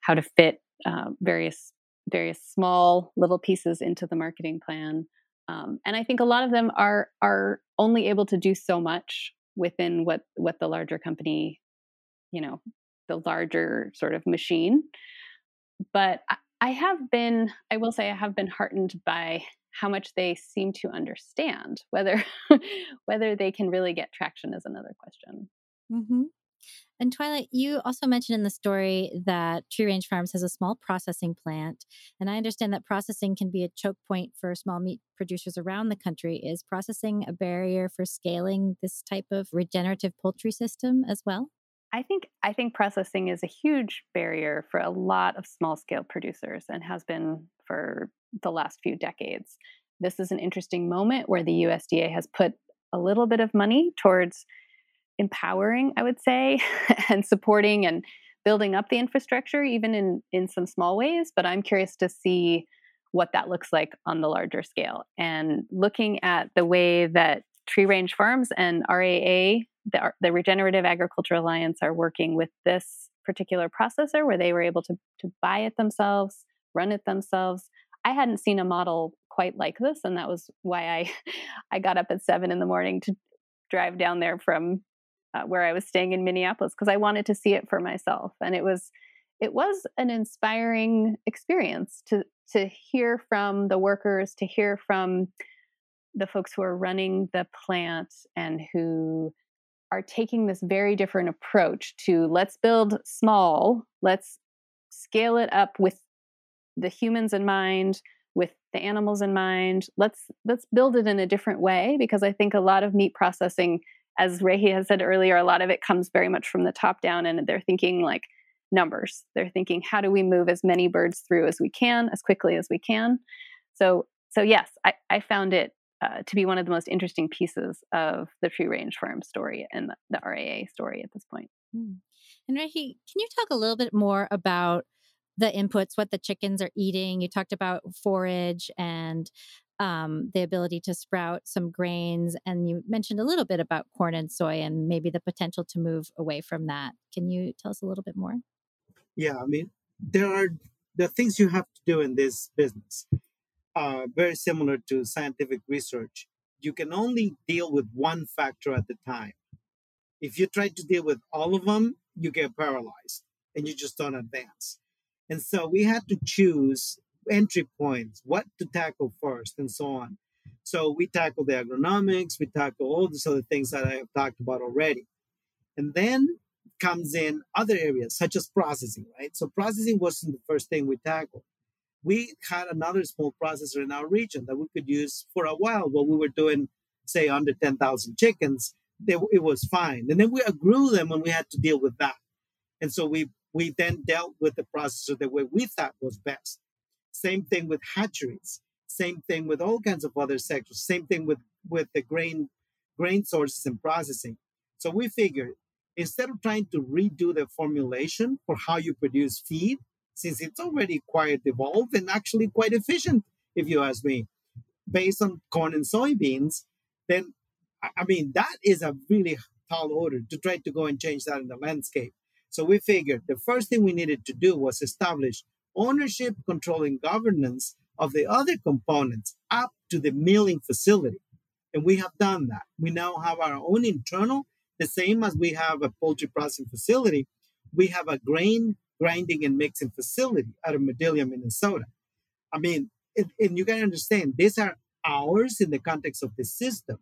how to fit uh, various various small little pieces into the marketing plan. Um, and I think a lot of them are are only able to do so much within what what the larger company, you know, the larger sort of machine. But I, I have been, I will say, I have been heartened by how much they seem to understand. Whether whether they can really get traction is another question. Mm-hmm. And Twilight, you also mentioned in the story that Tree Range Farms has a small processing plant. And I understand that processing can be a choke point for small meat producers around the country. Is processing a barrier for scaling this type of regenerative poultry system as well? I think I think processing is a huge barrier for a lot of small scale producers and has been for the last few decades. This is an interesting moment where the USDA has put a little bit of money towards empowering, I would say, and supporting and building up the infrastructure, even in, in some small ways. But I'm curious to see what that looks like on the larger scale. And looking at the way that Tree Range Farms and RAA, the, the Regenerative Agriculture Alliance, are working with this particular processor where they were able to, to buy it themselves, run it themselves. I hadn't seen a model quite like this, and that was why I I got up at seven in the morning to drive down there from uh, where I was staying in Minneapolis because I wanted to see it for myself, and it was it was an inspiring experience to to hear from the workers, to hear from the folks who are running the plant and who are taking this very different approach to let's build small, let's scale it up with the humans in mind, with the animals in mind. Let's let's build it in a different way because I think a lot of meat processing as Regi has said earlier, a lot of it comes very much from the top down, and they're thinking like numbers. They're thinking, how do we move as many birds through as we can, as quickly as we can? So, so yes, I, I found it uh, to be one of the most interesting pieces of the Tree Range Farm story and the, the RAA story at this point. Mm. And Regi, can you talk a little bit more about the inputs, what the chickens are eating? You talked about forage and um, the ability to sprout some grains. And you mentioned a little bit about corn and soy and maybe the potential to move away from that. Can you tell us a little bit more? Yeah, I mean, there are the things you have to do in this business are very similar to scientific research. You can only deal with one factor at a time. If you try to deal with all of them, you get paralyzed and you just don't advance. And so we had to choose entry points, what to tackle first, and so on. So we tackle the agronomics, we tackle all these other things that I have talked about already. And then comes in other areas such as processing, right? So processing wasn't the first thing we tackled. We had another small processor in our region that we could use for a while while we were doing, say, under 10,000 chickens. They, it was fine. And then we grew them and we had to deal with that. And so we we then dealt with the processor the way we thought was best. Same thing with hatcheries. Same thing with all kinds of other sectors. Same thing with, with the grain grain sources and processing. So we figured instead of trying to redo the formulation for how you produce feed, since it's already quite evolved and actually quite efficient, if you ask me, based on corn and soybeans, then I mean that is a really tall order to try to go and change that in the landscape. So we figured the first thing we needed to do was establish ownership, control, and governance of the other components up to the milling facility. And we have done that. We now have our own internal, the same as we have a poultry processing facility. We have a grain grinding and mixing facility out of Madelia, Minnesota. I mean, it, and you to understand, these are ours in the context of the system,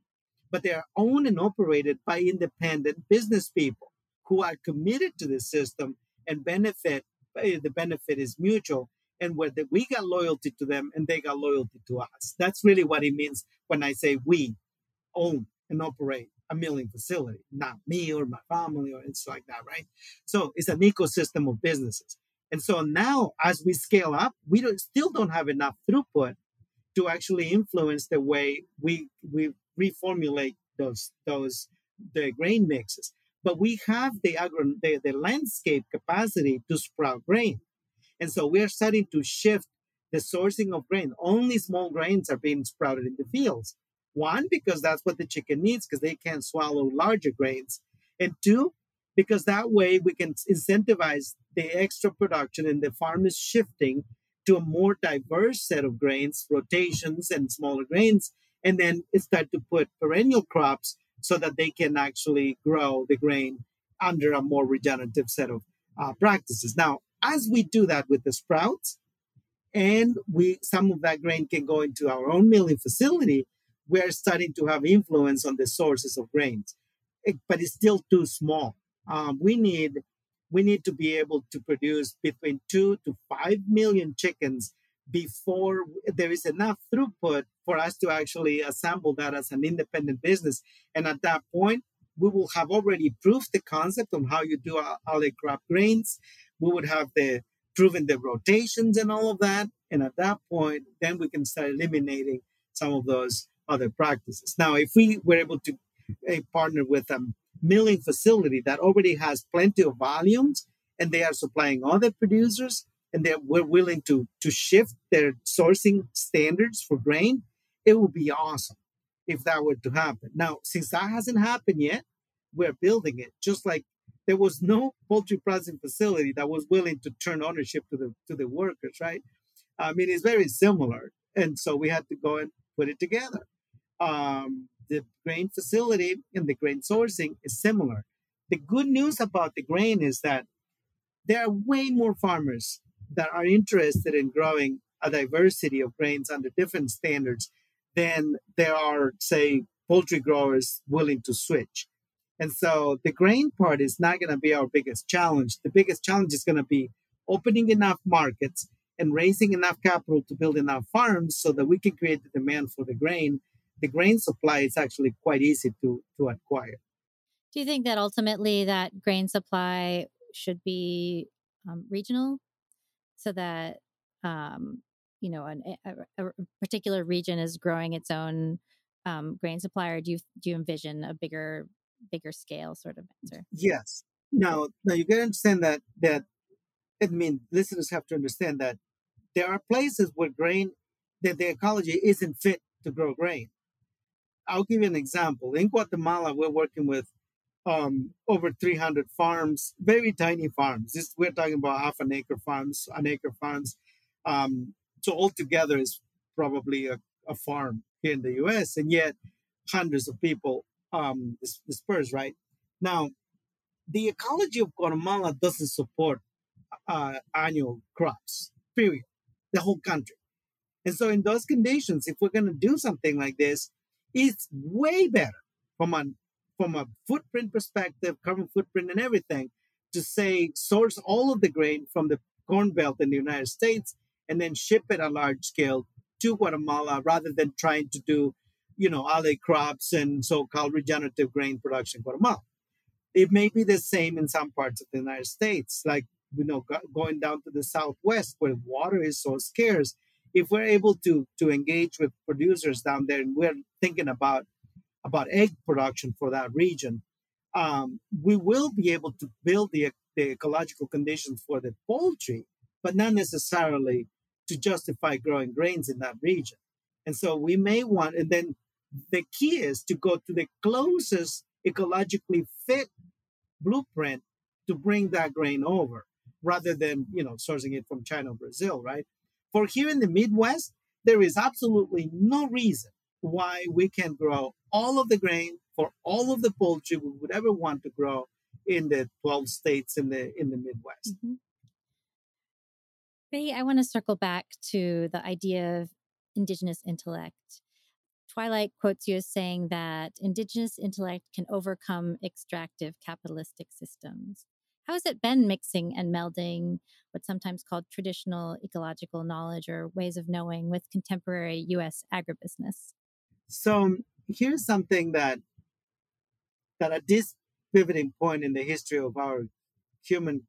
but they are owned and operated by independent business people who are committed to the system and benefit. Eh, the benefit is mutual, and where the, we got loyalty to them and they got loyalty to us. That's really what it means when I say we own and operate a milling facility, not me or my family or it's like that, right? So it's an ecosystem of businesses. And so now, as we scale up, we don't, still don't have enough throughput to actually influence the way we we reformulate those those the grain mixes. But we have the agro the, the landscape capacity to sprout grain, and so we are starting to shift the sourcing of grain. Only small grains are being sprouted in the fields. One, because that's what the chicken needs, because they can't swallow larger grains. And two, because that way we can incentivize the extra production and the farm is shifting to a more diverse set of grains, rotations and smaller grains, and then start to put perennial crops so that they can actually grow the grain under a more regenerative set of uh, practices. Now, as we do that with the sprouts, and we some of that grain can go into our own milling facility, we're starting to have influence on the sources of grains, it, but it's still too small. Um, we need we need to be able to produce between two to five million chickens before there is enough throughput for us to actually assemble that as an independent business. And at that point, we will have already proved the concept on how you do alley crop grains. We would have the proven the rotations and all of that. And at that point, then we can start eliminating some of those other practices. Now, if we were able to uh, partner with a milling facility that already has plenty of volumes and they are supplying other producers and they were willing to, to shift their sourcing standards for grain, it would be awesome if that were to happen. Now, since that hasn't happened yet, we're building it. Just like there was no poultry processing facility that was willing to turn ownership to the to the workers, right? I mean, it's very similar, and so we had to go and put it together. Um, the grain facility and the grain sourcing is similar. The good news about the grain is that there are way more farmers that are interested in growing a diversity of grains under different standards than there are, say, poultry growers willing to switch. And so the grain part is not going to be our biggest challenge. The biggest challenge is going to be opening enough markets and raising enough capital to build enough farms so that we can create the demand for the grain. The grain supply is actually quite easy to, to acquire. Do you think that ultimately that grain supply should be um, regional so that um, you know an, a, a, particular region is growing its own um, grain supply or do you do you envision a bigger bigger scale sort of answer? Yes. Now now you gotta understand that that i mean listeners have to understand that there are places where grain that the ecology isn't fit to grow grain. I'll give you an example. In guatemala we're working with um, over 300 farms, very tiny farms. This, we're talking about half an acre farms, an acre farms. Um, so altogether is probably a, a, farm here in the U.S. And yet hundreds of people um, dispersed. Right now, the ecology of Guatemala doesn't support uh, annual crops. Period. The whole country. And so, in those conditions, if we're going to do something like this, it's way better from an from a footprint perspective, carbon footprint and everything, to say source all of the grain from the corn belt in the United States and then ship it at large scale to Guatemala rather than trying to do, you know, alley crops and so-called regenerative grain production in Guatemala. It may be the same in some parts of the United States, like you know, going down to the Southwest where water is so scarce. If we're able to to engage with producers down there, and we're thinking about about egg production for that region, um, we will be able to build the, the ecological conditions for the poultry, but not necessarily to justify growing grains in that region. And so we may want, and then the key is to go to the closest ecologically fit blueprint to bring that grain over rather than you know sourcing it from China or Brazil, right? For here in the Midwest, there is absolutely no reason why we can grow all of the grain for all of the poultry we would ever want to grow in the 12 states in the in the Midwest. Mm-hmm. Ray, I want to circle back to the idea of indigenous intellect. Twilight quotes you as saying that indigenous intellect can overcome extractive capitalistic systems. How has it been mixing and melding what's sometimes called traditional ecological knowledge or ways of knowing with contemporary US agribusiness? So um, here's something that that at this pivoting point in the history of our human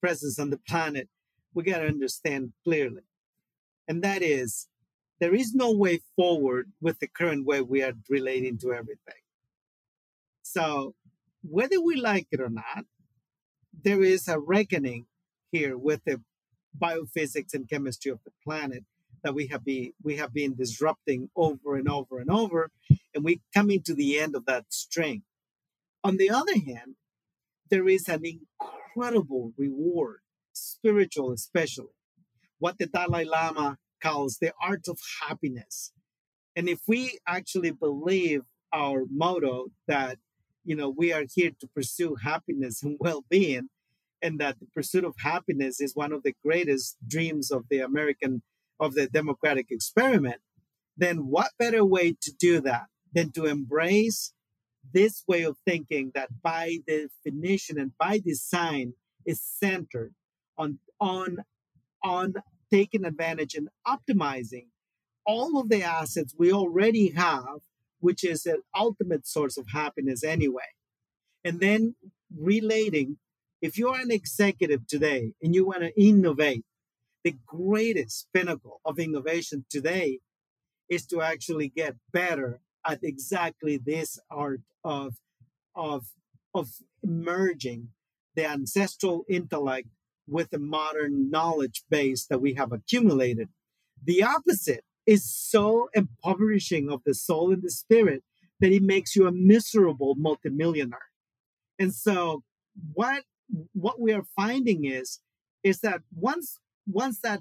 presence on the planet, we got to understand clearly. And that is, there is no way forward with the current way we are relating to everything. So, whether we like it or not, there is a reckoning here with the biophysics and chemistry of the planet that we have been we have been disrupting over and over and over, and we coming to the end of that string. On the other hand, there is an incredible reward, spiritual especially, what the Dalai Lama calls the art of happiness. And if we actually believe our motto that you know we are here to pursue happiness and well-being and that the pursuit of happiness is one of the greatest dreams of the american of the democratic experiment then what better way to do that than to embrace this way of thinking that by definition and by design is centered on on on taking advantage and optimizing all of the assets we already have which is an ultimate source of happiness anyway. And then relating if you're an executive today and you want to innovate the greatest pinnacle of innovation today is to actually get better at exactly this art of of of merging the ancestral intellect with the modern knowledge base that we have accumulated. The opposite is so impoverishing of the soul and the spirit that it makes you a miserable multimillionaire. And so what what we are finding is is that once once that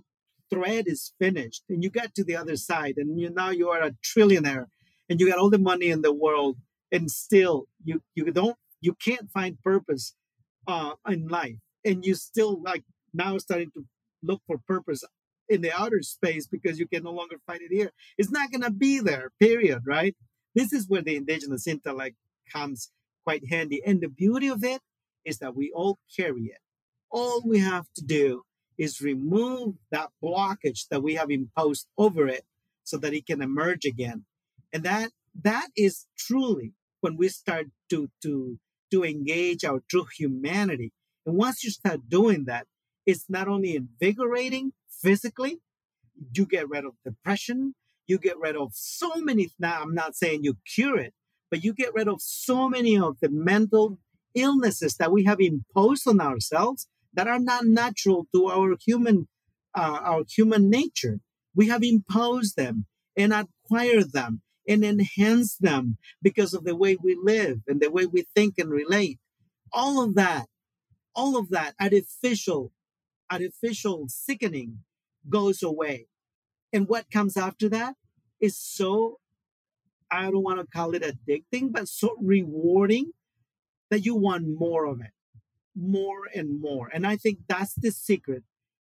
thread is finished and you get to the other side and you now you are a trillionaire and you got all the money in the world and still you you don't you can't find purpose uh in life and you still like now starting to look for purpose in the outer space because you can no longer find it here. It's not going to be there period right? This is where the indigenous intellect comes quite handy. And the beauty of it is that we all carry it. All we have to do is remove that blockage that we have imposed over it so that it can emerge again. And that that is truly when we start to to to engage our true humanity. And once you start doing that it's not only invigorating physically you get rid of depression you get rid of so many now i'm not saying you cure it but you get rid of so many of the mental illnesses that we have imposed on ourselves that are not natural to our human uh, our human nature we have imposed them and acquired them and enhance them because of the way we live and the way we think and relate. All of that, all of that artificial, artificial sickening goes away. And what comes after that is so, I don't want to call it addicting, but so rewarding that you want more of it, more and more. And I think that's the secret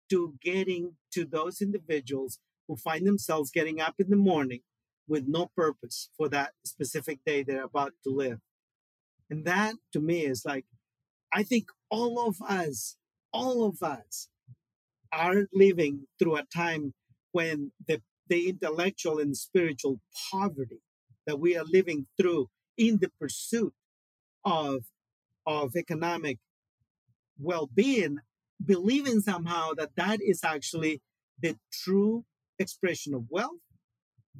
to getting to those individuals who find themselves getting up in the morning with no purpose for that specific day they're about to live. And that to me is like, I think all of us, all of us are living through a time when the, the intellectual and spiritual poverty that we are living through in the pursuit of, of economic well-being, believing somehow that that is actually the true expression of wealth,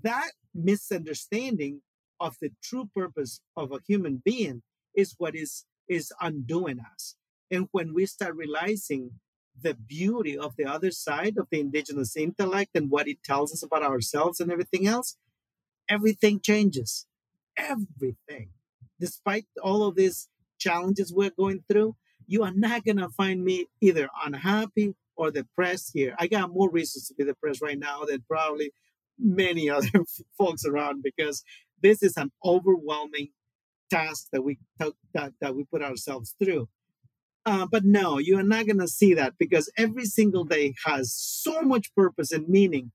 that misunderstanding of the true purpose of a human being is what is is undoing us. And when we start realizing the beauty of the other side of the indigenous intellect and what it tells us about ourselves and everything else everything changes. Everything. Despite all of these challenges we're going through you are not going to find me either unhappy or depressed here. I got more reasons to be depressed right now than probably many other folks around because this is an overwhelming task that we that, that we put ourselves through. Uh, but no, you are not going to see that because every single day has so much purpose and meaning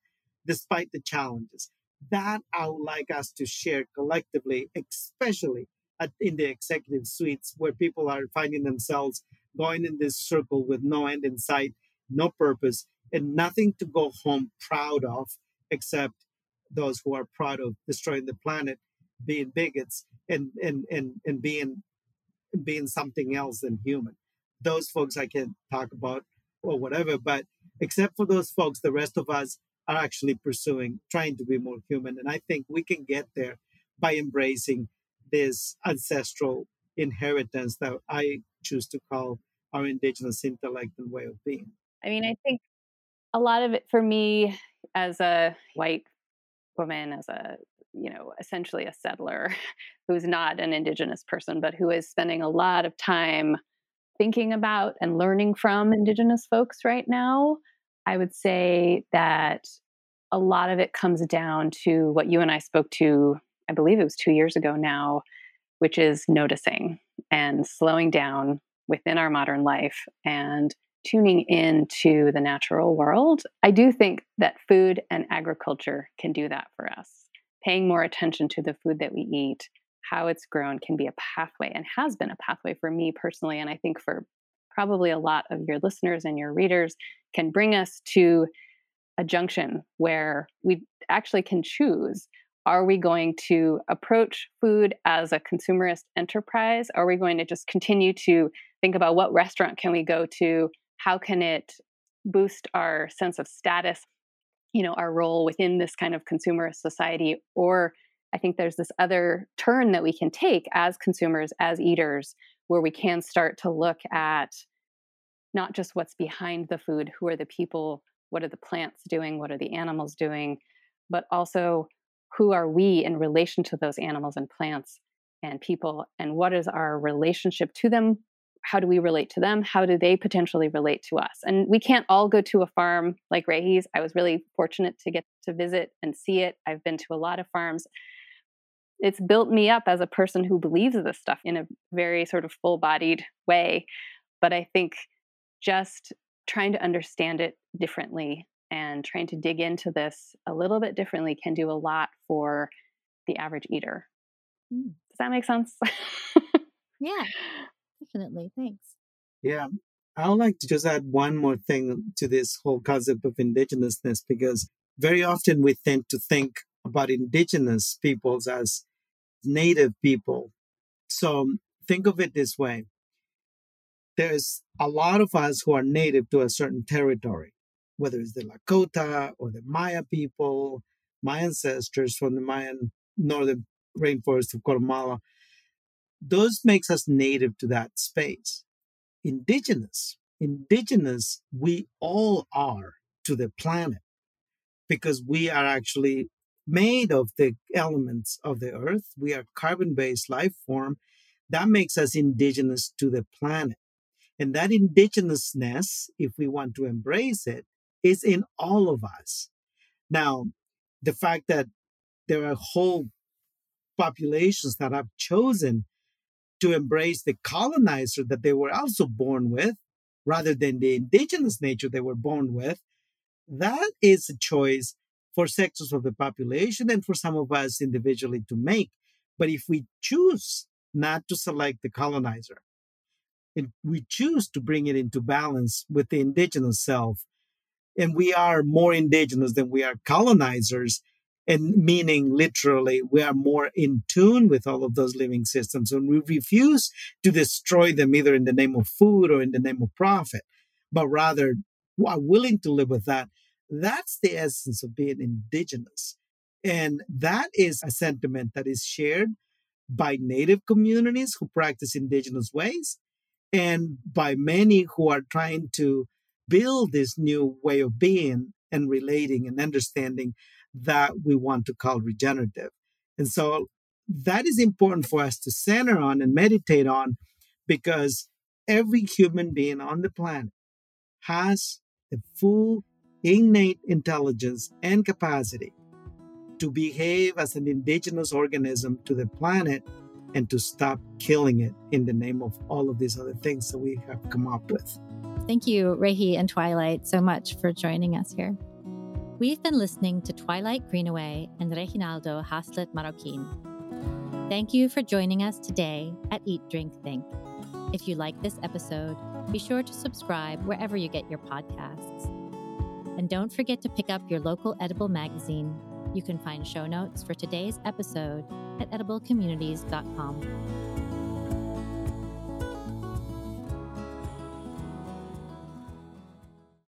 despite the challenges. That I would like us to share collectively, especially at, in the executive suites where people are finding themselves going in this circle with no end in sight, no purpose, and nothing to go home proud of except those who are proud of destroying the planet, being bigots, and and and, and being being something else than human. Those folks I can talk about or whatever, but except for those folks, the rest of us are actually pursuing trying to be more human. And I think we can get there by embracing this ancestral inheritance that I choose to call our indigenous intellect and way of being. I mean, I think a lot of it for me as a white woman, as a you know, essentially a settler who's not an indigenous person, but who is spending a lot of time thinking about and learning from indigenous folks right now. I would say that a lot of it comes down to what you and I spoke to, I believe it was two years ago now, which is noticing and slowing down within our modern life and tuning into the natural world. I do think that food and agriculture can do that for us. Paying more attention to the food that we eat, how it's grown can be a pathway and has been a pathway for me personally. And I think for probably a lot of your listeners and your readers can bring us to a junction where we actually can choose are we going to approach food as a consumerist enterprise? Are we going to just continue to think about what restaurant can we go to? How can it boost our sense of status you know our role within this kind of consumerist society? Or i think there's this other turn that we can take as consumers as eaters where we can start to look at not just what's behind the food who are the people what are the plants doing what are the animals doing but also who are we in relation to those animals and plants and people and what is our relationship to them? How do we relate to them? How do they potentially relate to us? And we can't all go to a farm like Regi's i was really fortunate to get to visit and see it. I've been to a lot of farms. It's built me up as a person who believes this stuff in a very sort of full-bodied way but i think just trying to understand it differently and trying to dig into this a little bit differently can do a lot for the average eater. Mm. Does that make sense? yeah, definitely. Thanks. Yeah. I would like to just add one more thing to this whole concept of indigenousness because very often we tend to think about indigenous peoples as native people. So think of it this way there's a lot of us who are native to a certain territory, whether it's the Lakota or the Maya people, my ancestors from the Mayan northern rainforest of Guatemala. Those makes us native to that space. Indigenous, indigenous, we all are to the planet because we are actually made of the elements of the earth. We are carbon based life form. That makes us indigenous to the planet. And that indigenousness, if we want to embrace it, is in all of us. Now, the fact that there are whole populations that have chosen to embrace the colonizer that they were also born with rather than the indigenous nature they were born with, that is a choice for sectors of the population and for some of us individually to make. But if we choose not to select the colonizer, and we choose to bring it into balance with the indigenous self. And we are more indigenous than we are colonizers, and meaning literally, we are more in tune with all of those living systems. And we refuse to destroy them either in the name of food or in the name of profit, but rather are willing to live with that. That's the essence of being indigenous. And that is a sentiment that is shared by native communities who practice indigenous ways and by many who are trying to build this new way of being and relating and understanding that we want to call regenerative. And so that is important for us to center on and meditate on because every human being on the planet has the full innate intelligence and capacity to behave as an indigenous organism to the planet and to stop killing it in the name of all of these other things that we have come up with. Thank you, Regi and Twilight, so much for joining us here. We've been listening to Twilight Greenaway and Reginaldo Haslett-Maroquin. Thank you for joining us today at Eat, Drink, Think. If you like this episode, be sure to subscribe wherever you get your podcasts. And don't forget to pick up your local edible magazine. You can find show notes for today's episode at ediblecommunities.com.